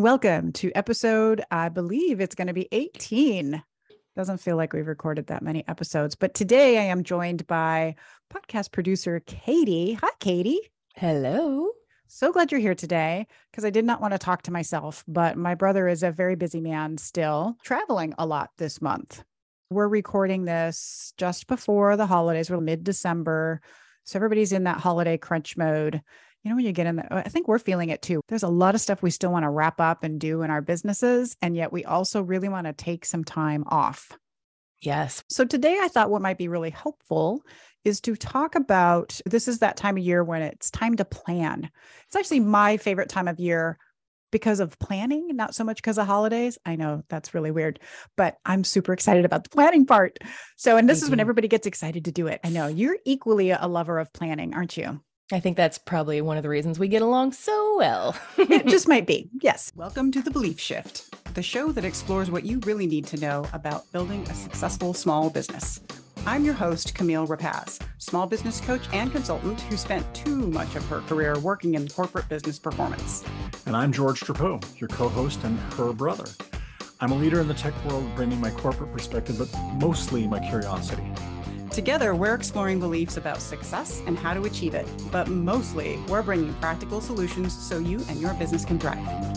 Welcome to episode, I believe it's going to be 18. Doesn't feel like we've recorded that many episodes, but today I am joined by podcast producer Katie. Hi, Katie. Hello. So glad you're here today because I did not want to talk to myself, but my brother is a very busy man still, traveling a lot this month. We're recording this just before the holidays. We're mid December. So everybody's in that holiday crunch mode you know, when you get in the, I think we're feeling it too. There's a lot of stuff we still want to wrap up and do in our businesses. And yet we also really want to take some time off. Yes. So today I thought what might be really helpful is to talk about this is that time of year when it's time to plan. It's actually my favorite time of year because of planning, not so much because of holidays. I know that's really weird, but I'm super excited about the planning part. So, and this mm-hmm. is when everybody gets excited to do it. I know you're equally a lover of planning, aren't you? I think that's probably one of the reasons we get along so well. it just might be. Yes. Welcome to The Belief Shift, the show that explores what you really need to know about building a successful small business. I'm your host, Camille Rapaz, small business coach and consultant who spent too much of her career working in corporate business performance. And I'm George Trapeau, your co host and her brother. I'm a leader in the tech world, bringing my corporate perspective, but mostly my curiosity. Together, we're exploring beliefs about success and how to achieve it, but mostly we're bringing practical solutions so you and your business can thrive.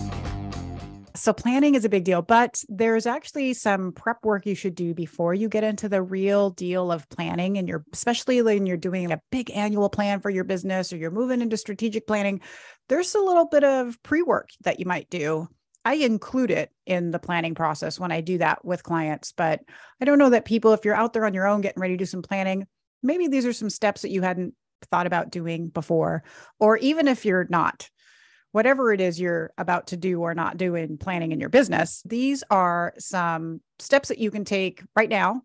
So, planning is a big deal, but there's actually some prep work you should do before you get into the real deal of planning. And you're, especially when you're doing a big annual plan for your business or you're moving into strategic planning, there's a little bit of pre work that you might do I include it in the planning process when I do that with clients. But I don't know that people, if you're out there on your own getting ready to do some planning, maybe these are some steps that you hadn't thought about doing before. Or even if you're not, whatever it is you're about to do or not do in planning in your business, these are some steps that you can take right now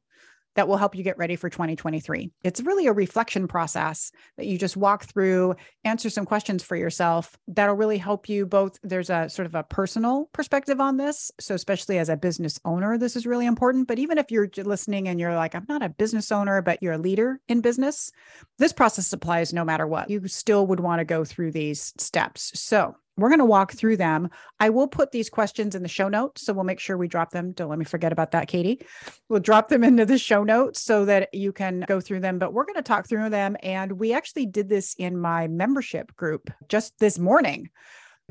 that will help you get ready for 2023. It's really a reflection process that you just walk through, answer some questions for yourself. That'll really help you both. There's a sort of a personal perspective on this. So, especially as a business owner, this is really important. But even if you're listening and you're like, I'm not a business owner, but you're a leader in business, this process applies no matter what. You still would want to go through these steps. So, we're going to walk through them. I will put these questions in the show notes. So we'll make sure we drop them. Don't let me forget about that, Katie. We'll drop them into the show notes so that you can go through them. But we're going to talk through them. And we actually did this in my membership group just this morning.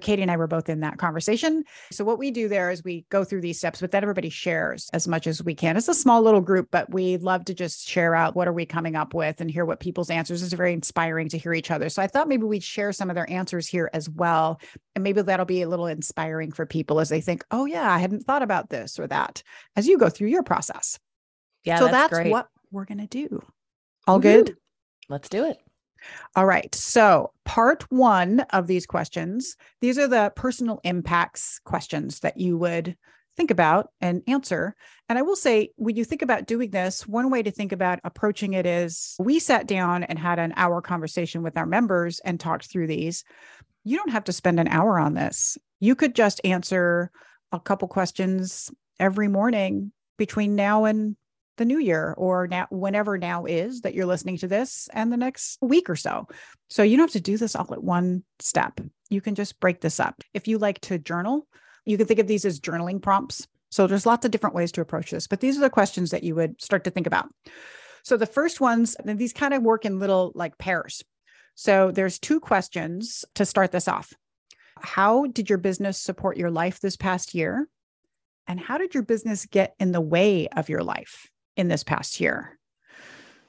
Katie and I were both in that conversation. So, what we do there is we go through these steps, but then everybody shares as much as we can. It's a small little group, but we love to just share out what are we coming up with and hear what people's answers. It's very inspiring to hear each other. So, I thought maybe we'd share some of their answers here as well. And maybe that'll be a little inspiring for people as they think, oh, yeah, I hadn't thought about this or that as you go through your process. Yeah. So, that's, that's what we're going to do. All Woo-hoo. good? Let's do it. All right. So, part one of these questions, these are the personal impacts questions that you would think about and answer. And I will say, when you think about doing this, one way to think about approaching it is we sat down and had an hour conversation with our members and talked through these. You don't have to spend an hour on this. You could just answer a couple questions every morning between now and the new year or now whenever now is that you're listening to this and the next week or so. So you don't have to do this all at one step. You can just break this up. If you like to journal, you can think of these as journaling prompts. So there's lots of different ways to approach this, but these are the questions that you would start to think about. So the first ones, and these kind of work in little like pairs. So there's two questions to start this off. How did your business support your life this past year? And how did your business get in the way of your life? In this past year.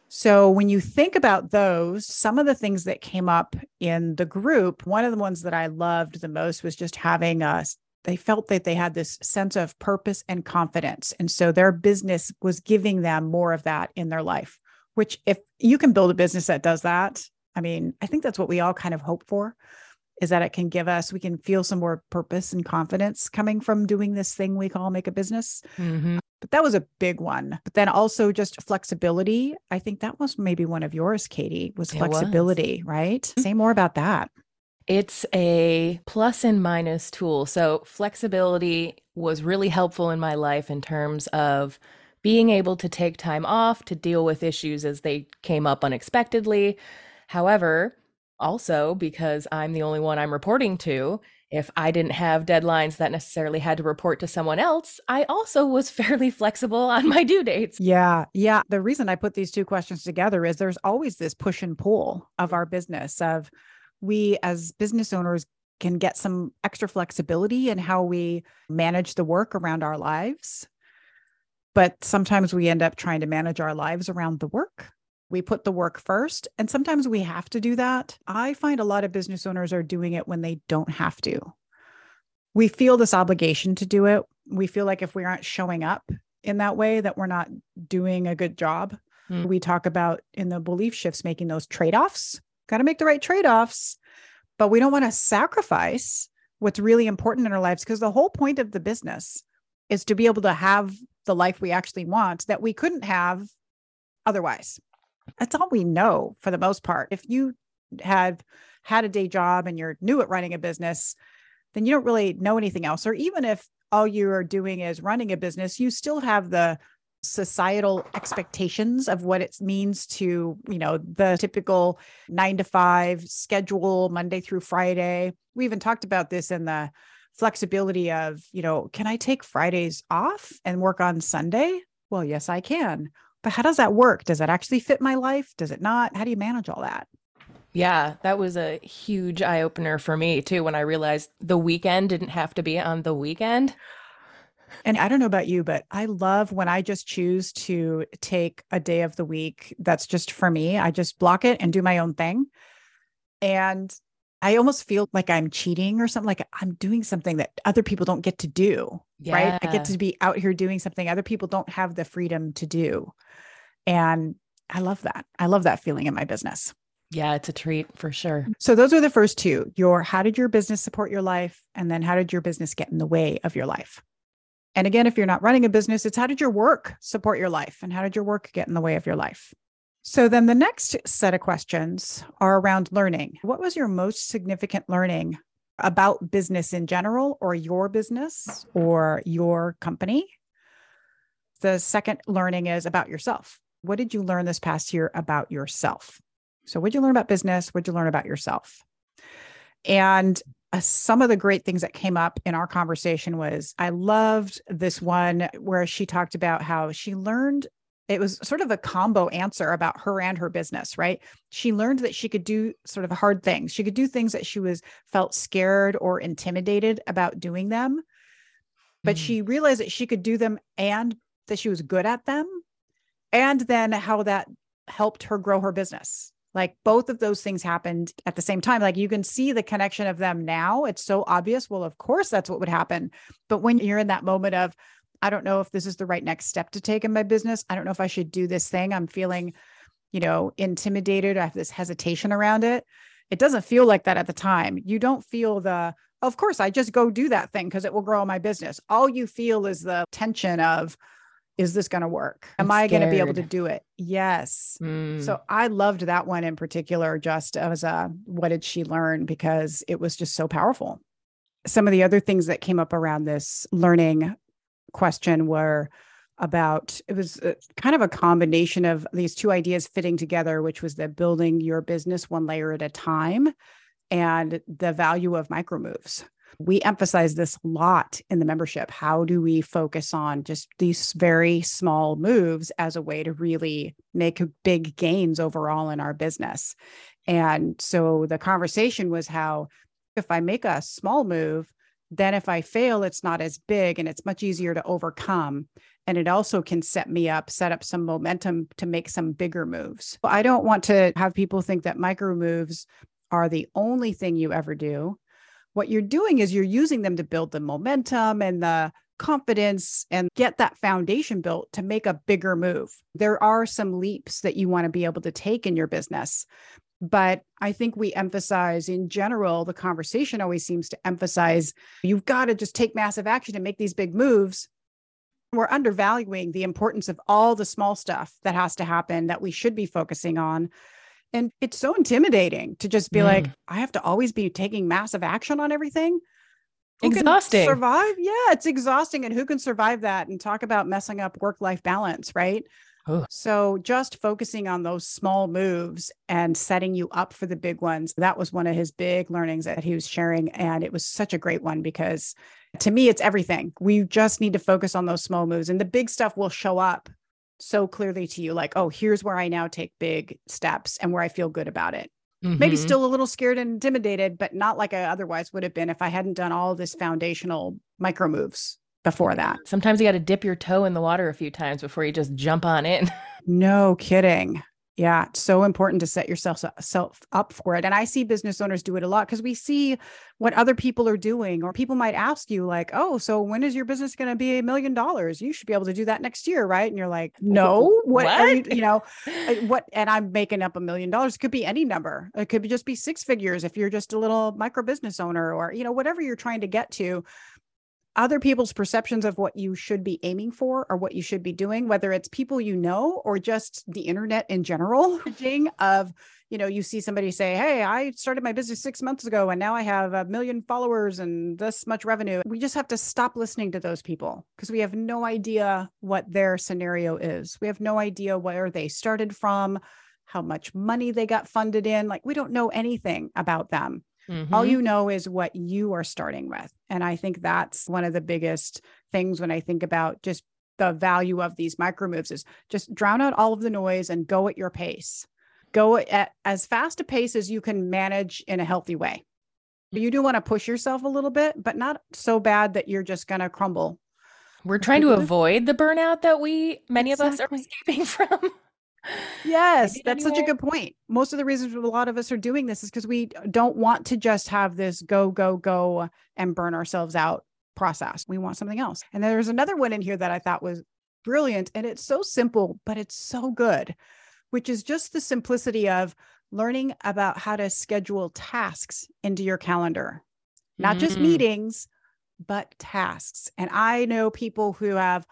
So, when you think about those, some of the things that came up in the group, one of the ones that I loved the most was just having a they felt that they had this sense of purpose and confidence. And so their business was giving them more of that in their life, which, if you can build a business that does that, I mean, I think that's what we all kind of hope for is that it can give us, we can feel some more purpose and confidence coming from doing this thing we call make a business. Mm-hmm. But that was a big one. But then also just flexibility. I think that was maybe one of yours, Katie, was flexibility, was. right? Mm-hmm. Say more about that. It's a plus and minus tool. So, flexibility was really helpful in my life in terms of being able to take time off to deal with issues as they came up unexpectedly. However, also because I'm the only one I'm reporting to, if I didn't have deadlines that necessarily had to report to someone else, I also was fairly flexible on my due dates. Yeah. Yeah. The reason I put these two questions together is there's always this push and pull of our business of we as business owners can get some extra flexibility in how we manage the work around our lives. But sometimes we end up trying to manage our lives around the work. We put the work first, and sometimes we have to do that. I find a lot of business owners are doing it when they don't have to. We feel this obligation to do it. We feel like if we aren't showing up in that way, that we're not doing a good job. Mm. We talk about in the belief shifts making those trade offs. Got to make the right trade offs but we don't want to sacrifice what's really important in our lives because the whole point of the business is to be able to have the life we actually want that we couldn't have otherwise. That's all we know for the most part. If you have had a day job and you're new at running a business, then you don't really know anything else. Or even if all you are doing is running a business, you still have the societal expectations of what it means to, you know, the typical nine to five schedule, Monday through Friday. We even talked about this in the flexibility of, you know, can I take Fridays off and work on Sunday? Well, yes, I can. But how does that work? Does that actually fit my life? Does it not? How do you manage all that? Yeah, that was a huge eye opener for me too when I realized the weekend didn't have to be on the weekend. And I don't know about you, but I love when I just choose to take a day of the week that's just for me. I just block it and do my own thing. And I almost feel like I'm cheating or something, like I'm doing something that other people don't get to do. Yeah. Right. I get to be out here doing something other people don't have the freedom to do. And I love that. I love that feeling in my business. Yeah, it's a treat for sure. So those are the first two. Your how did your business support your life? And then how did your business get in the way of your life? And again, if you're not running a business, it's how did your work support your life and how did your work get in the way of your life? So then the next set of questions are around learning. What was your most significant learning about business in general or your business or your company? The second learning is about yourself. What did you learn this past year about yourself? So, what did you learn about business? What did you learn about yourself? And uh, some of the great things that came up in our conversation was I loved this one where she talked about how she learned it was sort of a combo answer about her and her business right she learned that she could do sort of hard things she could do things that she was felt scared or intimidated about doing them but mm. she realized that she could do them and that she was good at them and then how that helped her grow her business like both of those things happened at the same time. Like you can see the connection of them now. It's so obvious. Well, of course, that's what would happen. But when you're in that moment of, I don't know if this is the right next step to take in my business. I don't know if I should do this thing. I'm feeling, you know, intimidated. I have this hesitation around it. It doesn't feel like that at the time. You don't feel the, of course, I just go do that thing because it will grow my business. All you feel is the tension of, is this going to work? Am I going to be able to do it? Yes. Mm. So I loved that one in particular, just as a what did she learn? Because it was just so powerful. Some of the other things that came up around this learning question were about it was a, kind of a combination of these two ideas fitting together, which was the building your business one layer at a time and the value of micro moves. We emphasize this a lot in the membership. How do we focus on just these very small moves as a way to really make big gains overall in our business? And so the conversation was how if I make a small move, then if I fail, it's not as big and it's much easier to overcome. And it also can set me up, set up some momentum to make some bigger moves. I don't want to have people think that micro moves are the only thing you ever do what you're doing is you're using them to build the momentum and the confidence and get that foundation built to make a bigger move. There are some leaps that you want to be able to take in your business. But I think we emphasize in general, the conversation always seems to emphasize you've got to just take massive action and make these big moves. We're undervaluing the importance of all the small stuff that has to happen that we should be focusing on and it's so intimidating to just be mm. like, I have to always be taking massive action on everything. Who exhausting. Survive? Yeah, it's exhausting. And who can survive that and talk about messing up work life balance, right? Oh. So just focusing on those small moves and setting you up for the big ones, that was one of his big learnings that he was sharing. And it was such a great one because to me, it's everything. We just need to focus on those small moves and the big stuff will show up so clearly to you like, oh, here's where I now take big steps and where I feel good about it. Mm-hmm. Maybe still a little scared and intimidated, but not like I otherwise would have been if I hadn't done all this foundational micro moves before that. Sometimes you got to dip your toe in the water a few times before you just jump on in. no kidding. Yeah, it's so important to set yourself self up for it. And I see business owners do it a lot because we see what other people are doing, or people might ask you, like, oh, so when is your business going to be a million dollars? You should be able to do that next year, right? And you're like, no, what, what? You, you, know, uh, what? And I'm making up a million dollars. It could be any number. It could be just be six figures if you're just a little micro business owner or, you know, whatever you're trying to get to other people's perceptions of what you should be aiming for or what you should be doing whether it's people you know or just the internet in general. Of you know you see somebody say hey i started my business six months ago and now i have a million followers and this much revenue. We just have to stop listening to those people because we have no idea what their scenario is. We have no idea where they started from how much money they got funded in. Like we don't know anything about them Mm-hmm. All you know is what you are starting with. And I think that's one of the biggest things when I think about just the value of these micro moves is just drown out all of the noise and go at your pace. Go at as fast a pace as you can manage in a healthy way. You do want to push yourself a little bit, but not so bad that you're just going to crumble. We're trying to avoid the burnout that we, many exactly. of us, are escaping from. Yes, that's such a good point. Most of the reasons a lot of us are doing this is because we don't want to just have this go, go, go and burn ourselves out process. We want something else. And there's another one in here that I thought was brilliant. And it's so simple, but it's so good, which is just the simplicity of learning about how to schedule tasks into your calendar, not mm-hmm. just meetings, but tasks. And I know people who have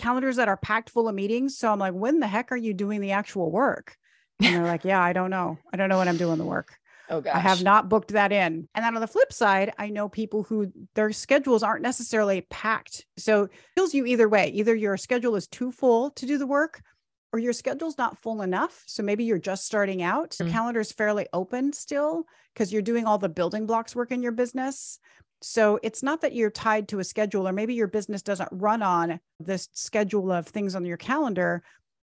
calendars that are packed full of meetings. So I'm like, when the heck are you doing the actual work? And they're like, yeah, I don't know. I don't know when I'm doing the work. Oh gosh. I have not booked that in. And then on the flip side, I know people who their schedules aren't necessarily packed. So it feels you either way. Either your schedule is too full to do the work or your schedule's not full enough. So maybe you're just starting out. Your mm. calendar is fairly open still because you're doing all the building blocks work in your business. So it's not that you're tied to a schedule, or maybe your business doesn't run on this schedule of things on your calendar,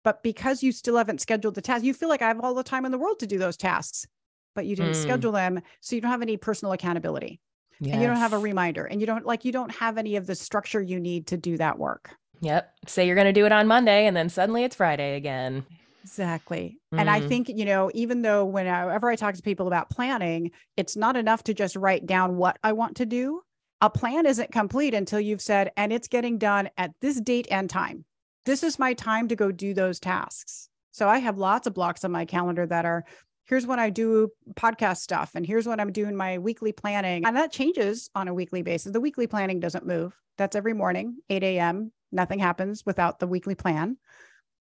but because you still haven't scheduled the task, you feel like I have all the time in the world to do those tasks, but you didn't mm. schedule them. So you don't have any personal accountability yes. and you don't have a reminder and you don't like, you don't have any of the structure you need to do that work. Yep. Say you're going to do it on Monday and then suddenly it's Friday again. Exactly. Mm. And I mm-hmm. think, you know, even though whenever I talk to people about planning, it's not enough to just write down what I want to do. A plan isn't complete until you've said, and it's getting done at this date and time. This is my time to go do those tasks. So I have lots of blocks on my calendar that are here's when I do podcast stuff, and here's when I'm doing my weekly planning. And that changes on a weekly basis. The weekly planning doesn't move. That's every morning, 8 a.m. Nothing happens without the weekly plan.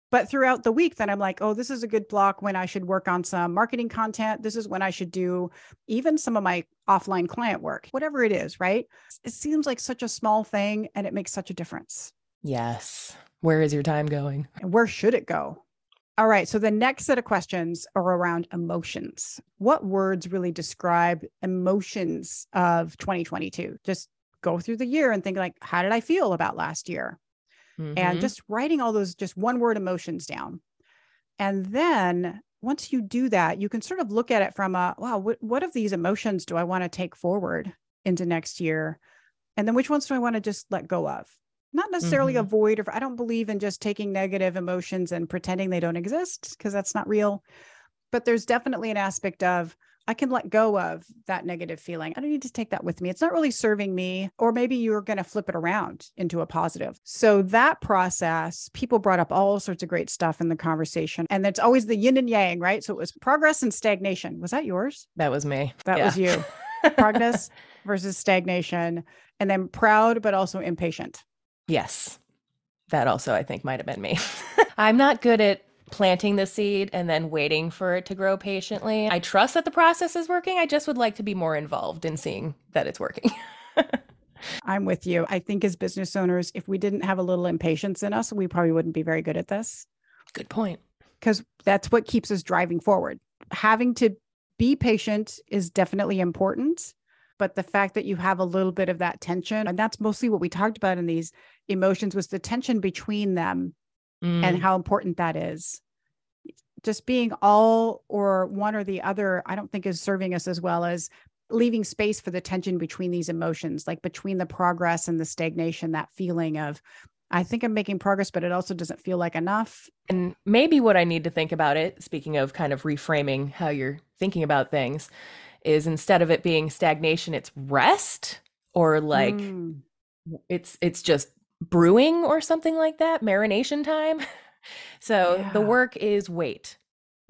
But throughout the week, then I'm like, oh, this is a good block when I should work on some marketing content. This is when I should do even some of my offline client work, whatever it is, right? It seems like such a small thing and it makes such a difference. Yes. Where is your time going? And where should it go? All right. So the next set of questions are around emotions. What words really describe emotions of 2022? Just go through the year and think like, how did I feel about last year? Mm-hmm. and just writing all those just one word emotions down. And then once you do that, you can sort of look at it from a wow, what, what of these emotions do I want to take forward into next year? And then which ones do I want to just let go of? Not necessarily mm-hmm. avoid, or I don't believe in just taking negative emotions and pretending they don't exist because that's not real. But there's definitely an aspect of I can let go of that negative feeling. I don't need to take that with me. It's not really serving me. Or maybe you're going to flip it around into a positive. So that process, people brought up all sorts of great stuff in the conversation. And it's always the yin and yang, right? So it was progress and stagnation. Was that yours? That was me. That yeah. was you. progress versus stagnation. And then proud, but also impatient. Yes. That also, I think, might have been me. I'm not good at planting the seed and then waiting for it to grow patiently. I trust that the process is working. I just would like to be more involved in seeing that it's working. I'm with you. I think as business owners, if we didn't have a little impatience in us, we probably wouldn't be very good at this. Good point. Because that's what keeps us driving forward. Having to be patient is definitely important. But the fact that you have a little bit of that tension, and that's mostly what we talked about in these emotions, was the tension between them mm. and how important that is. Just being all or one or the other, I don't think is serving us as well as leaving space for the tension between these emotions, like between the progress and the stagnation, that feeling of, I think I'm making progress, but it also doesn't feel like enough. And maybe what I need to think about it, speaking of kind of reframing how you're thinking about things, is instead of it being stagnation, it's rest or like mm. it's it's just brewing or something like that, marination time. so yeah. the work is wait.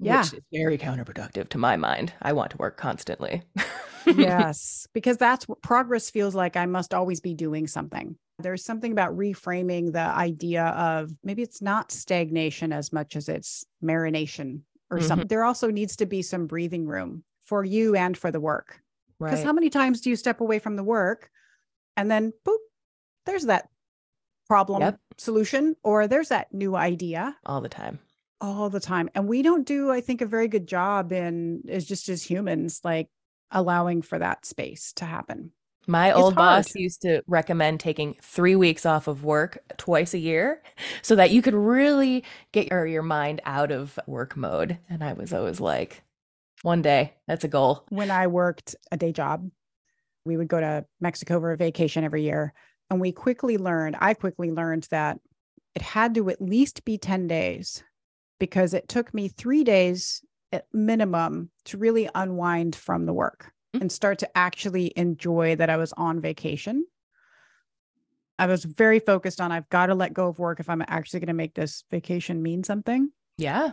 Yeah. Which is very counterproductive to my mind. I want to work constantly. yes, because that's what progress feels like. I must always be doing something. There's something about reframing the idea of maybe it's not stagnation as much as it's marination or mm-hmm. something. There also needs to be some breathing room for you and for the work. Because right. how many times do you step away from the work and then boop, there's that problem yep. solution or there's that new idea all the time all the time and we don't do i think a very good job in is just as humans like allowing for that space to happen my it's old hard. boss used to recommend taking three weeks off of work twice a year so that you could really get your, your mind out of work mode. And I was always like, one day, that's a goal. When I worked a day job, we would go to Mexico for a vacation every year. And we quickly learned, I quickly learned that it had to at least be 10 days because it took me three days at minimum to really unwind from the work mm-hmm. and start to actually enjoy that I was on vacation. I was very focused on I've got to let go of work if I'm actually going to make this vacation mean something. Yeah.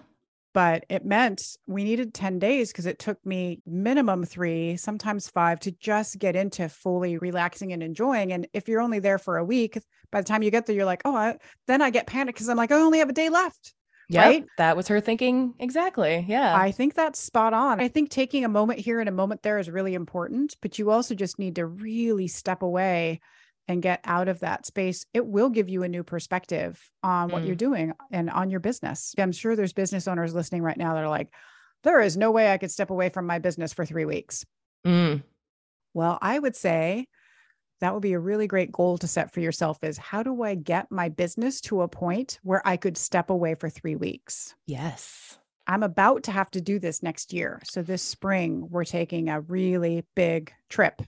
But it meant we needed 10 days because it took me minimum three, sometimes five to just get into fully relaxing and enjoying. And if you're only there for a week, by the time you get there, you're like, oh, I, then I get panicked because I'm like, I only have a day left. Yeah, right? that was her thinking exactly. Yeah. I think that's spot on. I think taking a moment here and a moment there is really important, but you also just need to really step away and get out of that space. It will give you a new perspective on what mm. you're doing and on your business. I'm sure there's business owners listening right now that are like, there is no way I could step away from my business for three weeks. Mm. Well, I would say that would be a really great goal to set for yourself is how do I get my business to a point where I could step away for three weeks? Yes. I'm about to have to do this next year. So this spring, we're taking a really big trip.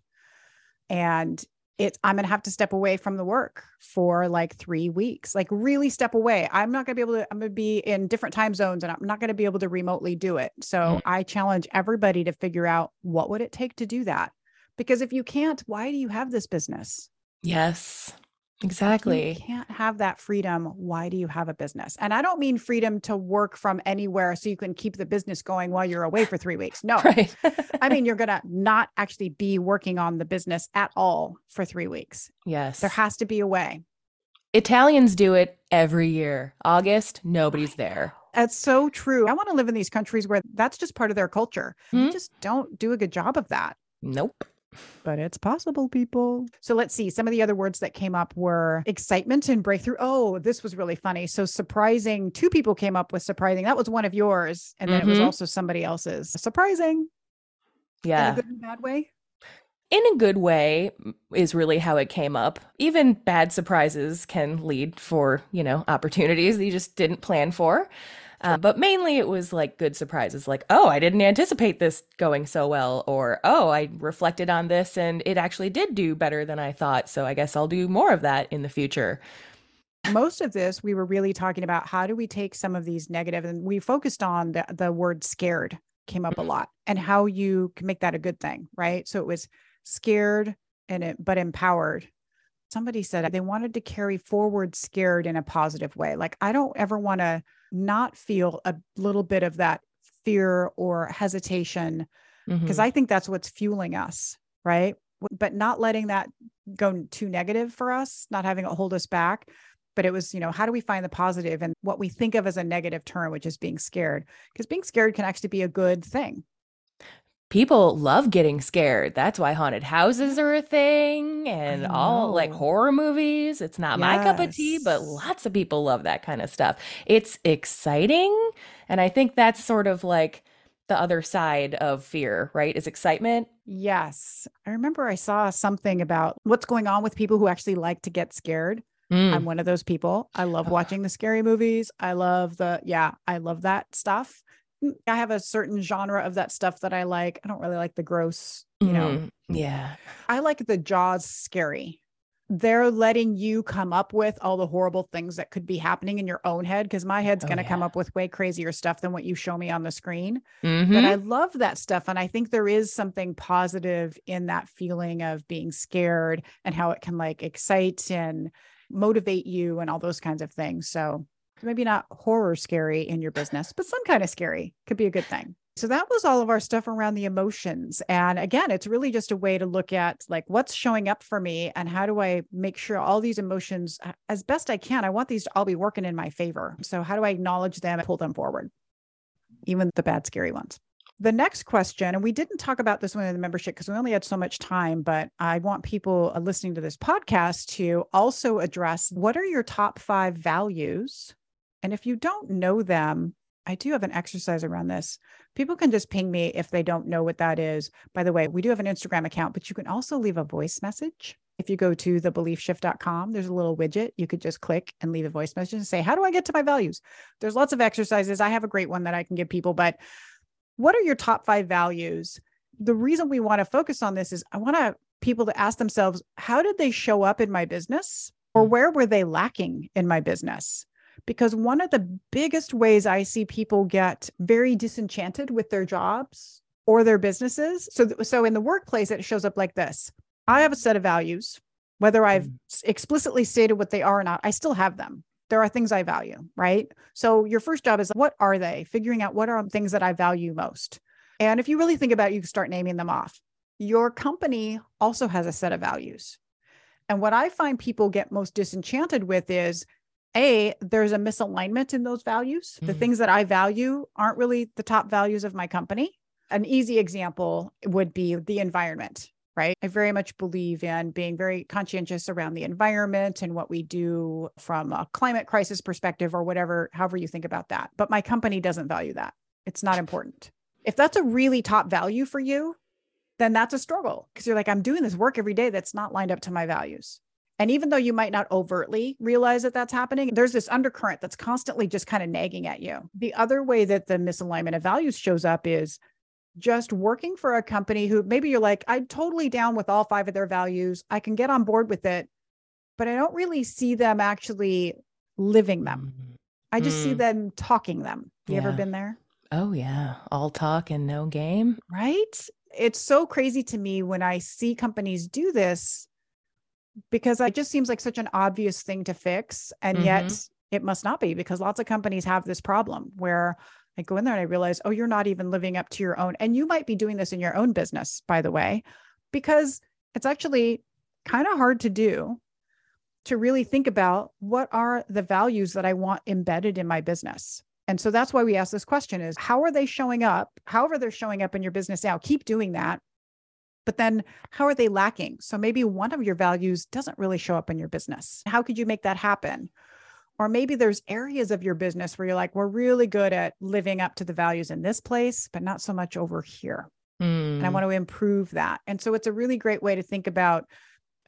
And it's I'm gonna have to step away from the work for like three weeks, like really step away. I'm not gonna be able to, I'm gonna be in different time zones and I'm not gonna be able to remotely do it. So mm. I challenge everybody to figure out what would it take to do that? Because if you can't, why do you have this business? Yes. Exactly. You can't have that freedom. Why do you have a business? And I don't mean freedom to work from anywhere so you can keep the business going while you're away for three weeks. No, right. I mean, you're going to not actually be working on the business at all for three weeks. Yes. There has to be a way. Italians do it every year. August, nobody's there. That's so true. I want to live in these countries where that's just part of their culture. Mm-hmm. You just don't do a good job of that. Nope but it's possible, people. So let's see. Some of the other words that came up were excitement and breakthrough. Oh, this was really funny. So surprising. Two people came up with surprising. That was one of yours. And then mm-hmm. it was mm-hmm. also somebody else's. Surprising. Yeah. In a good and bad way. In a good way is really how it came up. Even bad surprises can lead for, you know, opportunities that you just didn't plan for. Uh, but mainly it was like good surprises, like, oh, I didn't anticipate this going so well, or oh, I reflected on this and it actually did do better than I thought. So I guess I'll do more of that in the future. Most of this, we were really talking about how do we take some of these negative, and we focused on the, the word scared came up a mm-hmm. lot and how you can make that a good thing, right? So it was scared and it, but empowered somebody said they wanted to carry forward scared in a positive way. Like, I don't ever want to not feel a little bit of that fear or hesitation because mm-hmm. I think that's what's fueling us, right? But not letting that go too negative for us, not having it hold us back. But it was, you know, how do we find the positive and what we think of as a negative term, which is being scared? Because being scared can actually be a good thing. People love getting scared. That's why haunted houses are a thing and all like horror movies. It's not my cup of tea, but lots of people love that kind of stuff. It's exciting. And I think that's sort of like the other side of fear, right? Is excitement. Yes. I remember I saw something about what's going on with people who actually like to get scared. Mm. I'm one of those people. I love watching the scary movies. I love the, yeah, I love that stuff. Mm, I have a certain genre of that stuff that I like. I don't really like the gross, you know, Mhm. Yeah. I like the Jaws scary. They're letting you come up with all the horrible things that could be happening in your own head because my head's Oh, going to come yeah. up with way crazier stuff than what you show me on the screen. Mhm. But I love that stuff. And I think there is something positive in that feeling of being scared and how it can like excite and motivate you and all those kinds of things. So maybe not horror scary in your business, but some kind of scary could be a good thing. So that was all of our stuff around the emotions. And again, it's really just a way to look at like what's showing up for me and how do I make sure all these emotions, uh, as best I can, I want these to all be working in my favor. So how do I acknowledge them and pull them forward? Even the bad, scary ones. The next question, and we didn't talk about this one in the membership because we only had so much time, but I want people uh, listening to this podcast to also address what are your top five values? And if you don't know them, I do have an exercise around this. People can just ping me if they don't know what that is. By the way, we do have an Instagram account, but you can also leave a voice message. If you go to thebeliefshift.com, there's a little widget. You could just click and leave a voice message and say, How do I get to my values? There's lots of exercises. I have a great one that I can give people, but what are your top five values? The reason we want to focus on this is I want to people to ask themselves, how did they show up in my business? Or Mm. where were they lacking in my business? Because one of the biggest ways I see people get very disenchanted with their jobs or their businesses. So, th- so in the workplace, it shows up like this I have a set of values, whether I've Mm. explicitly stated what they are or not, I still have them. There are things I value, right? So your first job is what are they? Figuring out what are things that I value most. And if you really think about it, you can start naming them off. Your company also has a set of values. And what I find people get most disenchanted with is A, there's a misalignment in those values. The Mhm. things that I value aren't really the top values of my company. An easy example would be the environment, right? I very much believe in being very conscientious around the environment and what we do from a climate crisis perspective or whatever, however you think about that. But my company doesn't value that. It's not important. If that's a really top value for you, then that's a struggle because you're like, I'm doing this work every day that's not lined up to my values. And even though you might not overtly realize that that's happening, there's this undercurrent that's constantly just kind of nagging at you. The other way that the misalignment of values shows up is just working for a company who maybe you're like, I'm totally down with all five of their values. I can get on board with it, but I don't really see them actually living them. Mm. I just see Mm. them talking them. You ever been there? Oh, yeah. All talk and no game. right? It's so crazy to me when I see companies do this because it just seems like such an obvious thing to fix. And yet mm-hmm. it must not be because lots of companies have this problem where I go in there and I realize, oh, you're not even living up to your own. And you might be doing this in your own business, by the way, because it's actually kind of hard to do to really think about what are the values that I want embedded in my business. And so that's why we ask this question is how are they showing up? However they're showing up in your business now, keep doing that. But then how are they lacking? So maybe one of your values doesn't really show up in your business. How could you make that happen? Or maybe there's areas of your business where you're like, we're really good at living up to the values in this place, but not so much over here. And I Mm. want to improve that. And so it's a really great way to think about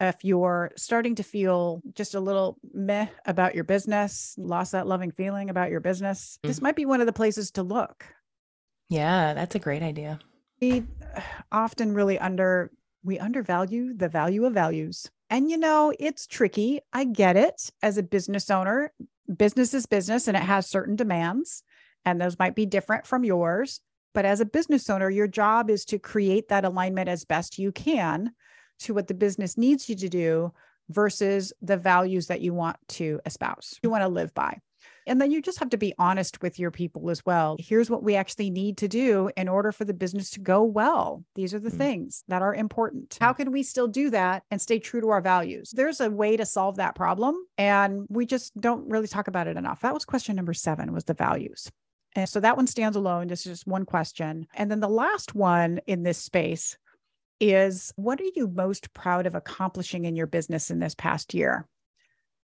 if you're starting to feel just a little meh about your business, lost that loving feeling about your business, this might be one of the places to look. Yeah, that's a great idea. We often really under we undervalue the value of values. And you know, it's tricky. I get it as a business owner. Business is business and it has certain demands, and those might be different from yours. But as a business owner, your job is to create that alignment as best you can to what the business needs you to do versus the values that you want to espouse, you want to live by. And then you just have to be honest with your people as well. Here's what we actually need to do in order for the business to go well. These are the Mm. things that are important. How can we still do that and stay true to our values? There's a way to solve that problem, and we just don't really talk about it enough. That was question number seven was the values. And so that one stands alone. This is just one question. And then the last one in this space is what are you most proud of accomplishing in your business in this past year?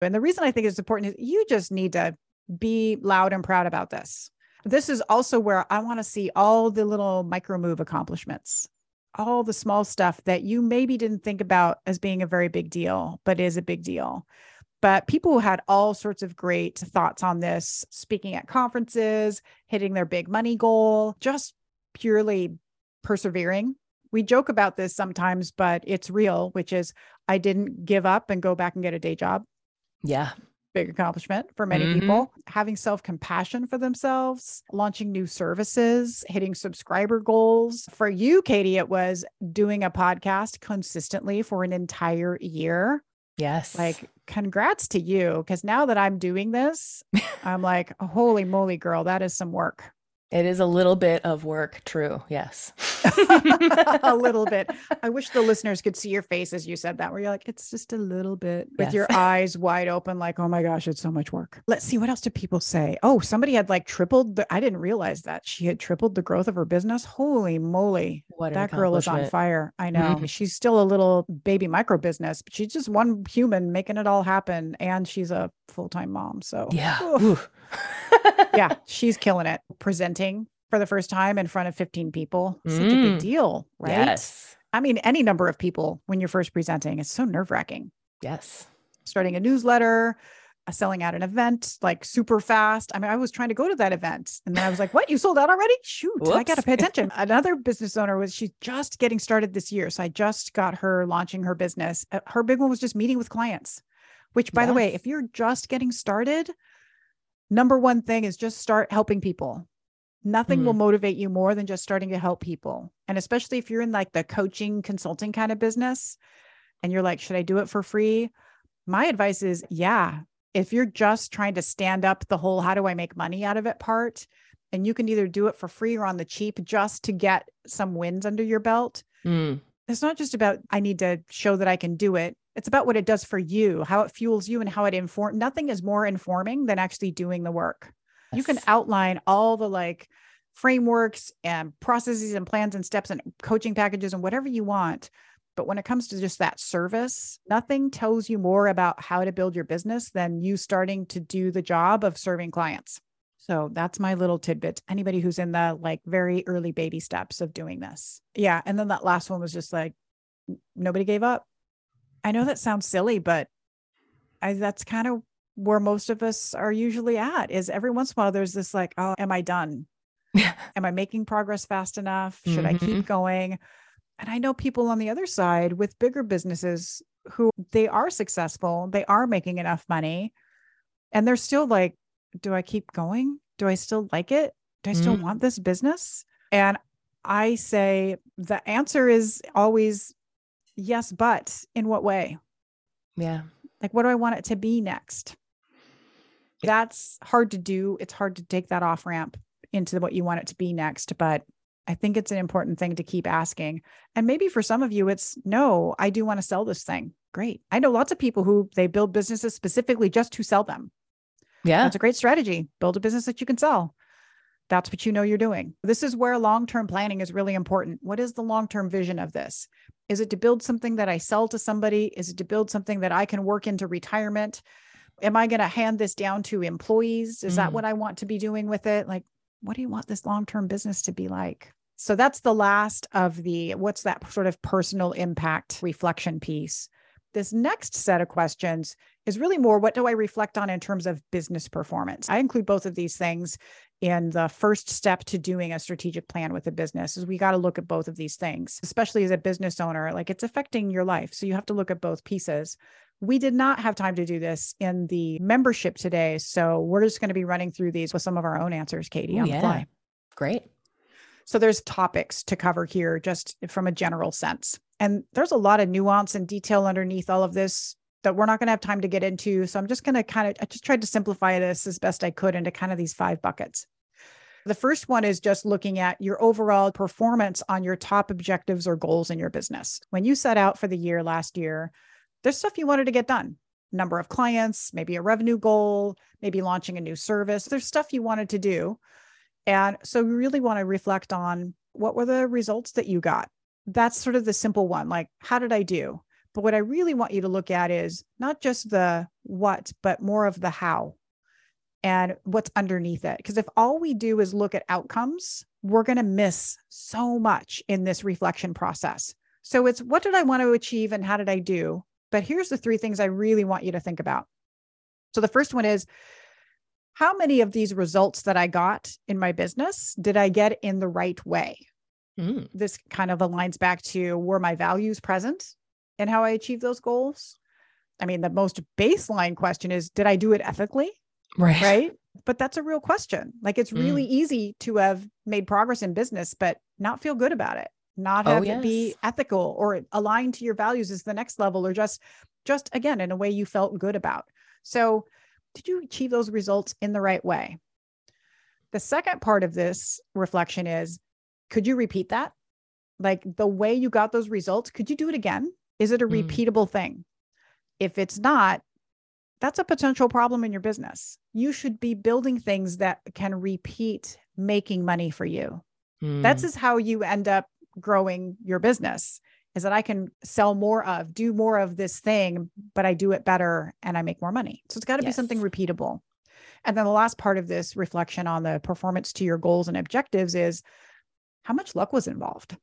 And the reason I think it's important is you just need to be loud and proud about this. This is also where I want to see all the little micro move accomplishments, all the small stuff that you maybe didn't think about as being a very big deal, but is a big deal. But people had all sorts of great thoughts on this, speaking at conferences, hitting their big money goal, just purely persevering. We joke about this sometimes, but it's real, which is I didn't give up and go back and get a day job. Yeah. Big accomplishment for many Mhm. people. Having self compassion for themselves, launching new services, hitting subscriber goals. For you, Katie, it was doing a podcast consistently for an entire year. Yes. Like, congrats to you. Cause now that I'm doing this, I'm like, holy moly, girl, that is some work. It is a little bit of work. True. Yes. a little bit. I wish the listeners could see your face as you said that, where you're like, it's just a little bit with your eyes wide open, like, oh my gosh, it's so much work. Let's see, what else did people say? Oh, somebody had like tripled the, I didn't realize that she had tripled the growth of her business. Holy moly. What That girl is on fire. I know. Mhm. She's still a little baby micro business, but she's just one human making it all happen. And she's a full time mom. So, Yeah. Yeah, she's killing it. Presenting for the first time in front of 15 people. Such a big Mm. deal, right? Yes. I mean, any number of people when you're first presenting, it's so nerve wracking. Yes. Starting a newsletter, uh, selling out an event like super fast. I mean, I was trying to go to that event and then I was like, what? You sold out already? Shoot, I got to pay attention. Another business owner was, she's just getting started this year. So I just got her launching her business. Uh, Her big one was just meeting with clients, which, by the way, if you're just getting started, number one thing is just start helping people. Nothing will motivate you more than just starting to help people. And especially if you're in like the coaching, consulting kind of business and you're like, should I do it for free? My advice is, yeah. If you're just trying to stand up the whole how do I make money out of it part, and you can either do it for free or on the cheap just to get some wins under your belt, Mm. it's not just about I need to show that I can do it. It's about what it does for you, how it fuels you, and how it inform. Nothing is more informing than actually doing the work. You can outline all the like frameworks and processes and plans and steps and coaching packages and whatever you want. But when it comes to just that service, nothing tells you more about how to build your business than you starting to do the job of serving clients. So that's my little tidbit. Anybody who's in the like very early baby steps of doing this. Yeah. And then that last one was just like, nobody gave up. I know that sounds silly, but I, that's kind of where most of us are usually at is every once in a while there's this like, oh, am I done? Am I making progress fast enough? Should I keep going? And I know people on the other side with bigger businesses who they are successful, they are making enough money, and they're still like, do I keep going? Do I still like it? Do I still Mm. want this business? And I say the answer is always yes, but in what way? Yeah. Like, what do I want it to be next? That's hard to do. It's hard to take that off ramp into what you want it to be next. But I think it's an important thing to keep asking. And maybe for some of you, it's no, I do want to sell this thing. Great. I know lots of people who they build businesses specifically just to sell them. Yeah. That's a great strategy. Build a business that you can sell. That's what you know you're doing. This is where long term planning is really important. What is the long term vision of this? Is it to build something that I sell to somebody? Is it to build something that I can work into retirement? Am I going to hand this down to employees? Is that Mm. what I want to be doing with it? Like, what do you want this long term business to be like? So that's the last of the what's that sort of personal impact reflection piece. This next set of questions is really more what do I reflect on in terms of business performance? I include both of these things in the first step to doing a strategic plan with a business is we got to look at both of these things, especially as a business owner, like it's affecting your life. So you have to look at both pieces. We did not have time to do this in the membership today. So we're just going to be running through these with some of our own answers, Katie, Ooh, on the yeah. fly. Great. So there's topics to cover here just from a general sense. And there's a lot of nuance and detail underneath all of this that we're not going to have time to get into. So I'm just going to kind of I just tried to simplify this as best I could into kind of these five buckets. The first one is just looking at your overall performance on your top objectives or goals in your business. When you set out for the year last year, there's stuff you wanted to get done. Number of clients, maybe a revenue goal, maybe launching a new service. There's stuff you wanted to do And so we really want to reflect on what were the results that you got? That's sort of the simple one. Like, how did I do? But what I really want you to look at is not just the what, but more of the how and what's underneath it. Because if all we do is look at outcomes, we're going to miss so much in this reflection process. So it's what did I want to achieve and how did I do? But here's the three things I really want you to think about. So the first one is how many of these results that I got in my business did I get in the right way? Mm. This kind of aligns back to were my values present and how I achieved those goals? I mean, the most baseline question is did I do it ethically? Right. Right. But that's a real question. Like it's really mm. easy to have made progress in business, but not feel good about it, not oh, have oh, yes. it be ethical or aligned to your values is the next level, or just, just again, in a way you felt good about. So, did you achieve those results in the right way? The second part of this reflection is could you repeat that? Like the way you got those results, could you do it again? Is it a mm. repeatable thing? If it's not, that's a potential problem in your business. You should be building things that can repeat making money for you. Mm. That's is how you end up growing your business is that I can sell more of, do more of this thing, but I do it better and I make more money. So it's got to yes. be something repeatable. And then the last part of this reflection on the performance to your goals and objectives is how much luck was involved.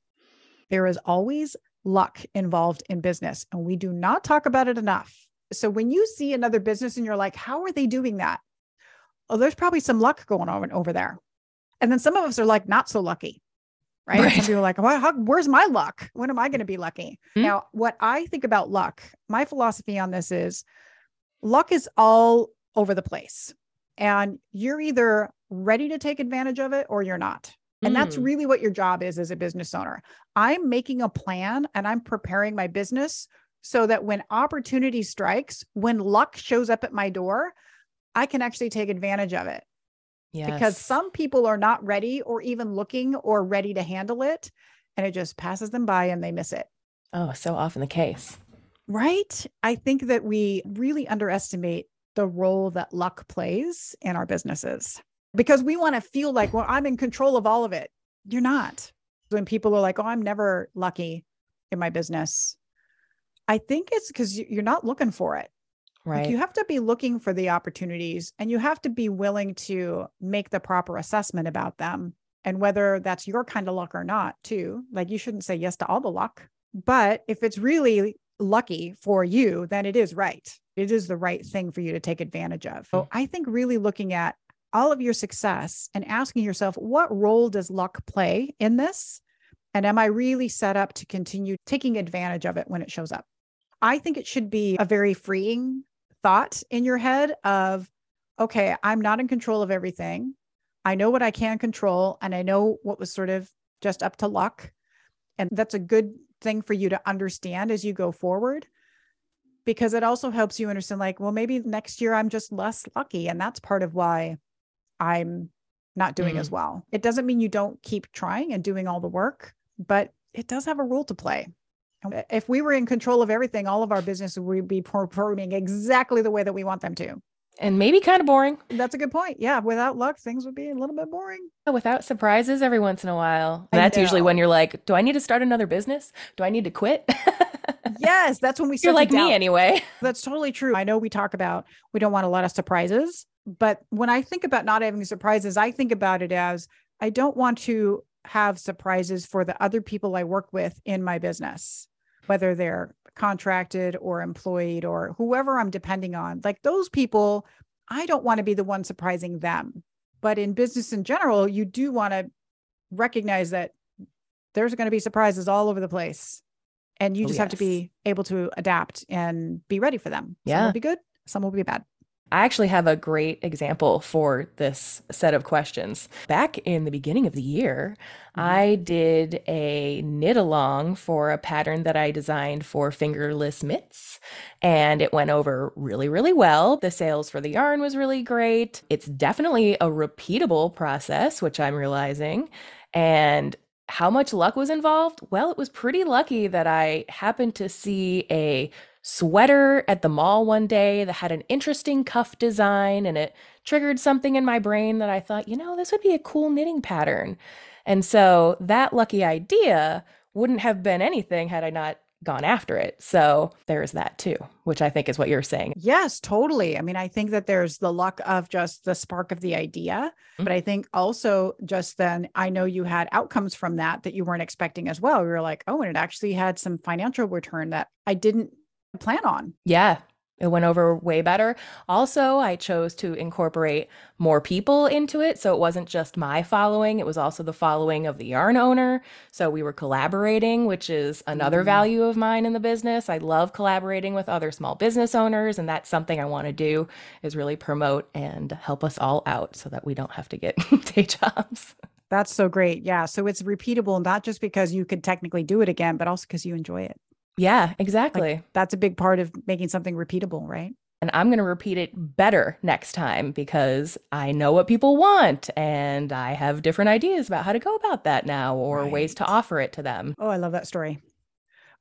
There is always luck involved in business, and we do not talk about it enough. So when you see another business and you're like, how are they doing that? Oh, there's probably some luck going on over there. And then some of us are like, not so lucky right? right. Some people are like, well, how, where's my luck? When am I going to be lucky? Mm-hmm. Now, what I think about luck, my philosophy on this is luck is all over the place. And you're either ready to take advantage of it or you're not. And that's mm. really what your job is as a business owner. I'm making a plan and I'm preparing my business so that when opportunity strikes, when luck shows up at my door, I can actually take advantage of it. Yes. Because some people are not ready or even looking or ready to handle it. And it just passes them by and they miss it. Oh, so often the case. Right. I think that we really underestimate the role that luck plays in our businesses because we want to feel like, well, I'm in control of all of it. You're not. When people are like, oh, I'm never lucky in my business, I think it's because you're not looking for it. Right. Like you have to be looking for the opportunities and you have to be willing to make the proper assessment about them and whether that's your kind of luck or not, too. Like you shouldn't say yes to all the luck. But if it's really lucky for you, then it is right. It is the right thing for you to take advantage of. So mm. I think really looking at all of your success and asking yourself, what role does luck play in this? And am I really set up to continue taking advantage of it when it shows up? I think it should be a very freeing thought in your head of, okay, I'm not in control of everything. I know what I can control and I know what was sort of just up to luck. And that's a good thing for you to understand as you go forward because it also helps you understand like, well, maybe next year I'm just less lucky. And that's part of why I'm not doing mm. as well. It doesn't mean you don't keep trying and doing all the work, but it does have a role to play. If we were in control of everything, all of our business would be performing exactly the way that we want them to. And maybe kind of boring. That's a good point. Yeah. Without luck, things would be a little bit boring. Without surprises every once in a while. That's usually when you're like, do I need to start another business? Do I need to quit? yes. That's when we start You're like me anyway. That's totally true. I know we talk about we don't want a lot of surprises, but when I think about not having surprises, I think about it as I don't want to have surprises for the other people I work with in my business whether they're contracted or employed or whoever I'm depending on. Like those people, I don't want to be the one surprising them. But in business in general, you do want to recognize that there's going to be surprises all over the place. And you oh, just oh, yes. have to be able to adapt and be ready for them. Yeah. Some will be good, some will be bad. I actually have a great example for this set of questions. Back in the beginning of the year, mm-hmm. I did a knit along for a pattern that I designed for fingerless mitts, and it went over really, really well. The sales for the yarn was really great. It's definitely a repeatable process, which I'm realizing. And how much luck was involved? Well, it was pretty lucky that I happened to see a sweater at the mall one day that had an interesting cuff design and it triggered something in my brain that I thought, you know, this would be a cool knitting pattern. And so that lucky idea wouldn't have been anything had I not gone after it. So there's that too, which I think is what you're saying. Yes, totally. I mean, I think that there's the luck of just the spark of the idea, mm-hmm. but I think also just then I know you had outcomes from that that you weren't expecting as well. We were like, oh, and it actually had some financial return that I didn't plan on. Yeah, it went over way better. Also, I chose to incorporate more people into it. So it wasn't just my following, it was also the following of the yarn owner. So we were collaborating, which is another mm. value of mine in the business. I love collaborating with other small business owners. And that's something I want to do is really promote and help us all out so that we don't have to get day jobs. That's so great. Yeah. So it's repeatable, not just because you could technically do it again, but also because you enjoy it. Yeah, exactly. Like, that's a big part of making something repeatable, right? And I'm going to repeat it better next time because I know what people want and I have different ideas about how to go about that now or right. ways to offer it to them. Oh, I love that story.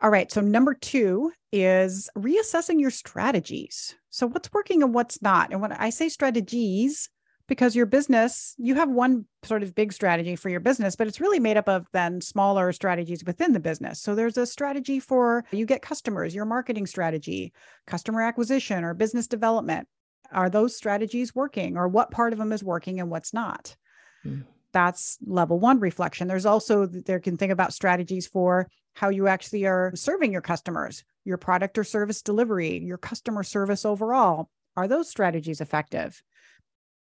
All right. So, number two is reassessing your strategies. So, what's working and what's not? And when I say strategies, because your business, you have one sort of big strategy for your business, but it's really made up of then smaller strategies within the business. So there's a strategy for you get customers, your marketing strategy, customer acquisition, or business development. Are those strategies working, or what part of them is working and what's not? Mm. That's level one reflection. There's also, there can think about strategies for how you actually are serving your customers, your product or service delivery, your customer service overall. Are those strategies effective?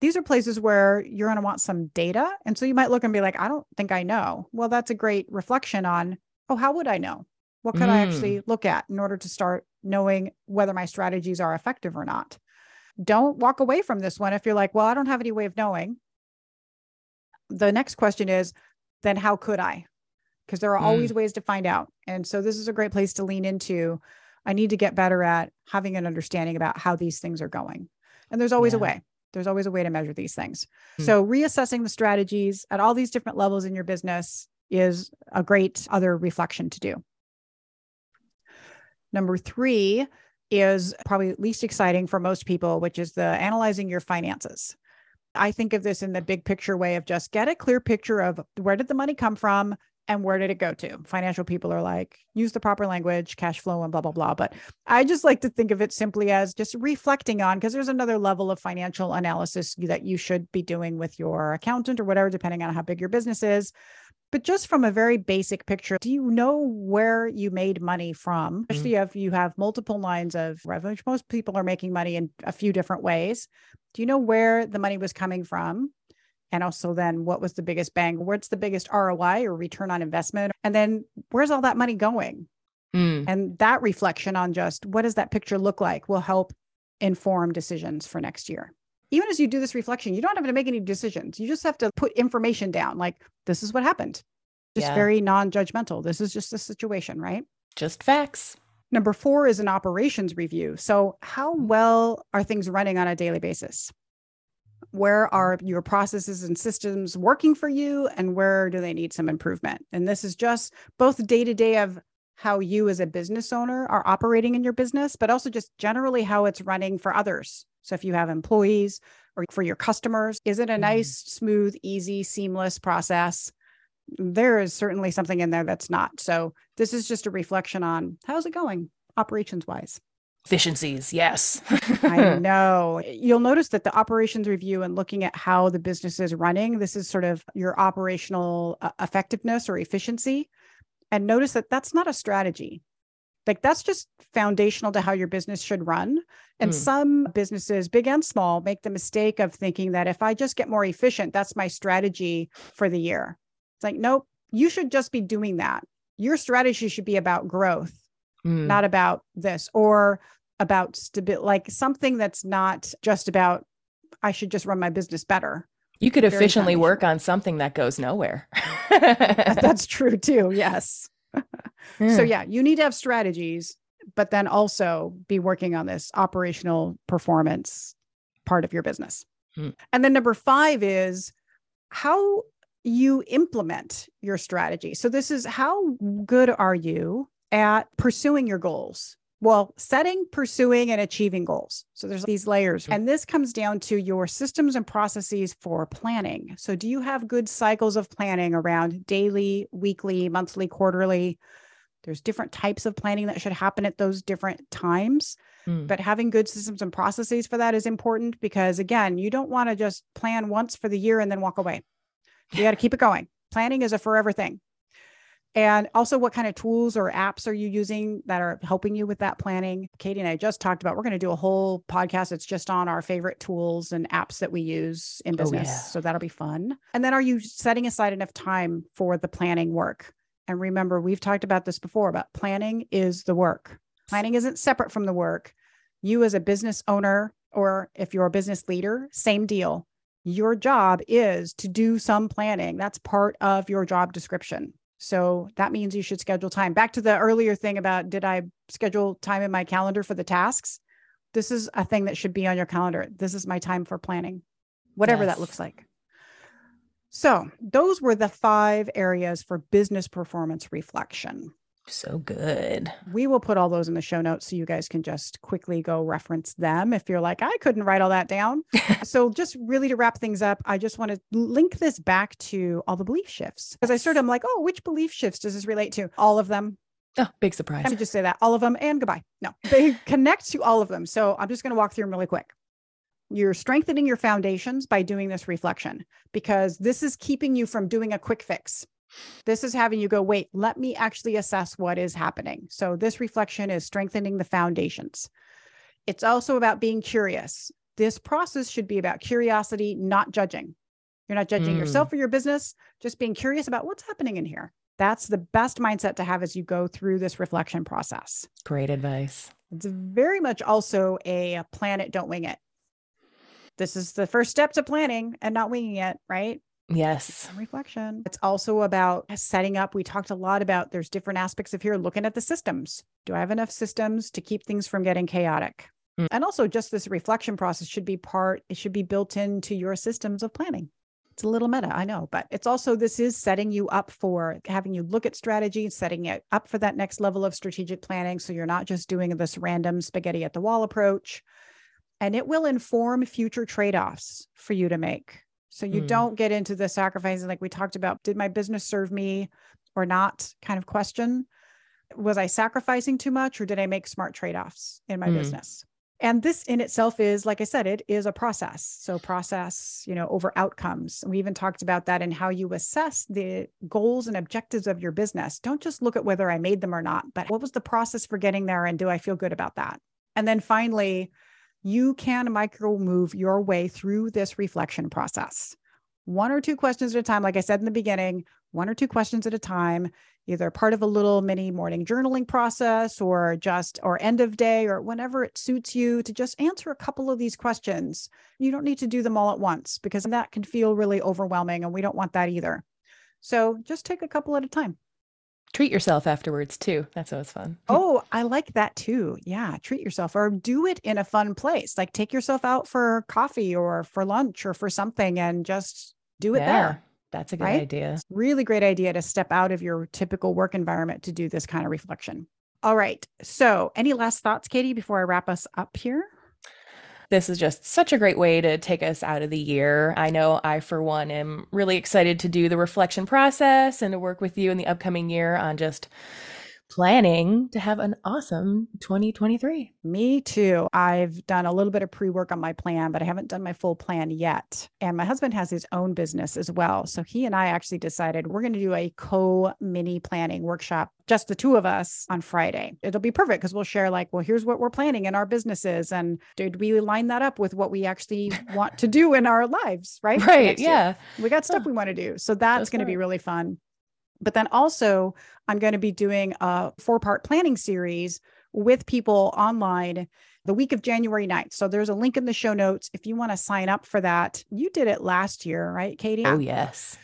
These are places where you're going to want some data. And so you might look and be like, I don't think I know. Well, that's a great reflection on, oh, how would I know? What could mm. I actually look at in order to start knowing whether my strategies are effective or not? Don't walk away from this one if you're like, well, I don't have any way of knowing. The next question is, then how could I? Because there are mm. always ways to find out. And so this is a great place to lean into. I need to get better at having an understanding about how these things are going. And there's always yeah. a way. There's always a way to measure these things. Mm-hmm. So, reassessing the strategies at all these different levels in your business is a great other reflection to do. Number three is probably least exciting for most people, which is the analyzing your finances. I think of this in the big picture way of just get a clear picture of where did the money come from? And where did it go to? Financial people are like, use the proper language, cash flow, and blah, blah, blah. But I just like to think of it simply as just reflecting on, because there's another level of financial analysis that you should be doing with your accountant or whatever, depending on how big your business is. But just from a very basic picture, do you know where you made money from? Mm-hmm. Especially if you have multiple lines of revenue, most people are making money in a few different ways. Do you know where the money was coming from? And also then what was the biggest bang? What's the biggest roi or return on investment? And then where's all that money going? Mm. and that reflection on just what does that picture look like will help inform decisions for next year. Even as you do this reflection you don't have to make any decisions. You just have to put information down like this is what happened. Just yeah. very non-judgmental. This is just a situation right? Just facts. Number four is an operations review. So how well are things running on a daily basis where are your processes and systems working for you and where do they need some improvement? And this is just both day to day of how you as a business owner are operating in your business but also just generally how it's running for others. So if you have employees or for your customers is it a mm-hmm. nice smooth easy seamless process? There is certainly something in there that's not. So this is just a reflection on how's it going operations wise efficiencies. Yes. I know. You'll notice that the operations review and looking at how the business is running, this is sort of your operational uh, effectiveness or efficiency. And notice that that's not a strategy. Like that's just foundational to how your business should run. And mm. some businesses, big and small, make the mistake of thinking that if I just get more efficient, that's my strategy for the year. It's like, nope, you should just be doing that. Your strategy should be about growth, mm. not about this. Or about stability, like something that's not just about, I should just run my business better. You could efficiently work on something that goes nowhere. that's true too. Yes. Yeah. So, yeah, you need to have strategies, but then also be working on this operational performance part of your business. Hmm. And then number five is how you implement your strategy. So, this is how good are you at pursuing your goals? Well, setting, pursuing, and achieving goals. So there's these layers. And this comes down to your systems and processes for planning. So, do you have good cycles of planning around daily, weekly, monthly, quarterly? There's different types of planning that should happen at those different times. Mm. But having good systems and processes for that is important because, again, you don't want to just plan once for the year and then walk away. You got to keep it going. Planning is a forever thing. And also, what kind of tools or apps are you using that are helping you with that planning? Katie and I just talked about, we're going to do a whole podcast that's just on our favorite tools and apps that we use in oh, business. Oh, yeah. So that'll be fun. And then, are you setting aside enough time for the planning work? And remember, we've talked about this before about planning is the work. Planning isn't separate from the work. You, as a business owner, or if you're a business leader, same deal. Your job is to do some planning. That's part of your job description. So that means you should schedule time. Back to the earlier thing about did I schedule time in my calendar for the tasks? This is a thing that should be on your calendar. This is my time for planning, whatever yes. that looks like. So, those were the five areas for business performance reflection. So good. We will put all those in the show notes so you guys can just quickly go reference them if you're like, I couldn't write all that down. so, just really to wrap things up, I just want to link this back to all the belief shifts because I started, I'm like, oh, which belief shifts does this relate to? All of them. Oh, big surprise. Let me just say that all of them and goodbye. No, they connect to all of them. So, I'm just going to walk through them really quick. You're strengthening your foundations by doing this reflection because this is keeping you from doing a quick fix. This is having you go, wait, let me actually assess what is happening. So, this reflection is strengthening the foundations. It's also about being curious. This process should be about curiosity, not judging. You're not judging mm. yourself or your business, just being curious about what's happening in here. That's the best mindset to have as you go through this reflection process. Great advice. It's very much also a plan it, don't wing it. This is the first step to planning and not winging it, right? Yes. reflection. It's also about setting up. We talked a lot about there's different aspects of here looking at the systems. Do I have enough systems to keep things from getting chaotic? Mm. And also just this reflection process should be part, it should be built into your systems of planning. It's a little meta, I know, but it's also this is setting you up for having you look at strategy, setting it up for that next level of strategic planning. So you're not just doing this random spaghetti at the wall approach. And it will inform future trade offs for you to make so you mm. don't get into the sacrificing like we talked about. Did my business serve me or not kind of question? Was I sacrificing too much or did I make smart trade offs in my mm. business? And this in itself is, like I said, it is a process. So, process, you know, over outcomes. We even talked about that and how you assess the goals and objectives of your business. Don't just look at whether I made them or not, but what was the process for getting there? And do I feel good about that? And then finally, you can micro move your way through this reflection process. One or two questions at a time, like I said in the beginning, one or two questions at a time, either part of a little mini morning journaling process or just or end of day or whenever it suits you to just answer a couple of these questions. You don't need to do them all at once because that can feel really overwhelming and we don't want that either. So just take a couple at a time treat yourself afterwards too. That's always fun. Oh, I like that too. Yeah, treat yourself or do it in a fun place. Like take yourself out for coffee or for lunch or for something and just do it yeah, there. That's a good right? idea. Really great idea to step out of your typical work environment to do this kind of reflection. All right. So, any last thoughts, Katie, before I wrap us up here? This is just such a great way to take us out of the year. I know I, for one, am really excited to do the reflection process and to work with you in the upcoming year on just planning to have an awesome 2023. Me too. I've done a little bit of pre work on my plan, but I haven't done my full plan yet. And my husband has his own business as well. So he and I actually decided we're going to do a co mini planning workshop, just the two of us on Friday. It'll be perfect because we'll share, like, well, here's what we're planning in our businesses. And did we line that up with what we actually want to do in our lives? Right. Right. Yeah. Year. We got stuff we want to do. So that's going to be really fun. But then also, I'm going to be doing a four part planning series with people online the week of January 9th. So there's a link in the show notes if you want to sign up for that. You did it last year, right, Katie? Oh, yes.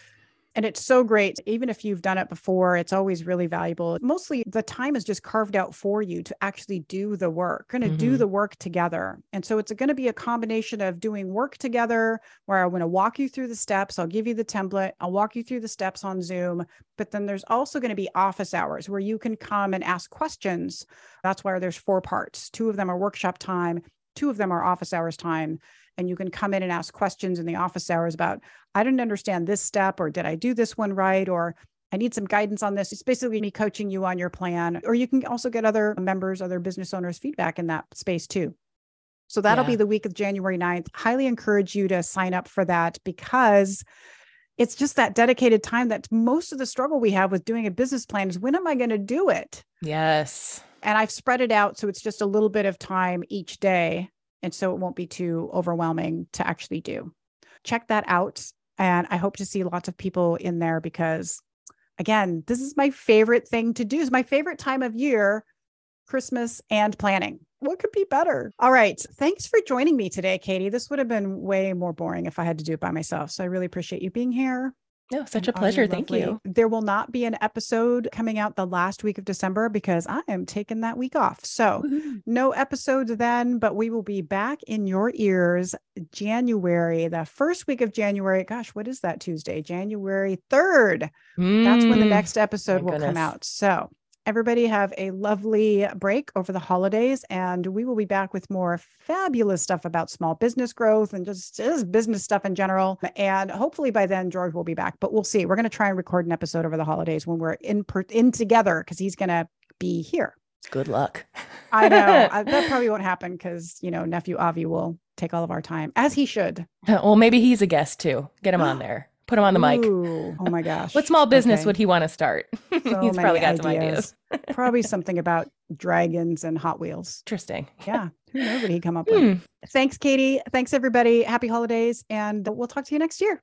And it's so great. Even if you've done it before, it's always really valuable. Mostly the time is just carved out for you to actually do the work. Going to mm-hmm. do the work together. And so it's going to be a combination of doing work together where I'm going to walk you through the steps. I'll give you the template. I'll walk you through the steps on Zoom. But then there's also going to be office hours where you can come and ask questions. That's why there's four parts. Two of them are workshop time, two of them are office hours time and you can come in and ask questions in the office hours about i didn't understand this step or did i do this one right or I need some guidance on this. It's basically me coaching you on your plan. Or you can also get other members, other business owners' feedback in that space too. So that'll yeah. be the week of January 9th. Highly encourage you to sign up for that because it's just that dedicated time that most of the struggle we have with doing a business plan is when am I going to do it? Yes. And I've spread it out so it's just a little bit of time each day and so it won't be too overwhelming to actually do. Check that out. And I hope to see lots of people in there because, again, this is my favorite thing to do. It's my favorite time of year, Christmas and planning. What could be better? All right. Thanks for joining me today, Katie. This would have been way more boring if I had to do it by myself. So I really appreciate you being here. No, such a pleasure. Thank you. There will not be an episode coming out the last week of December because I am taking that week off. So, Woo-hoo. no episodes then, but we will be back in your ears January, the first week of January. Gosh, what is that Tuesday? January 3rd. Mm, That's when the mm. next episode will goodness. come out. So, Everybody have a lovely break over the holidays, and we will be back with more fabulous stuff about small business growth and just, just business stuff in general. And hopefully by then, George will be back, but we'll see. We're going to try and record an episode over the holidays when we're in per- in together because he's going to be here. Good luck. I know I, that probably won't happen because you know nephew Avi will take all of our time as he should. Well, maybe he's a guest too. Get him on there. Put him on the mic. oh my gosh. what small business okay. would he want to start? So He's probably got ideas. some ideas. probably something about dragons and Hot Wheels. Interesting. Yeah. Who knows what he'd come up with? Hmm. Thanks, Katie. Thanks, everybody. Happy holidays. And we'll talk to you next year.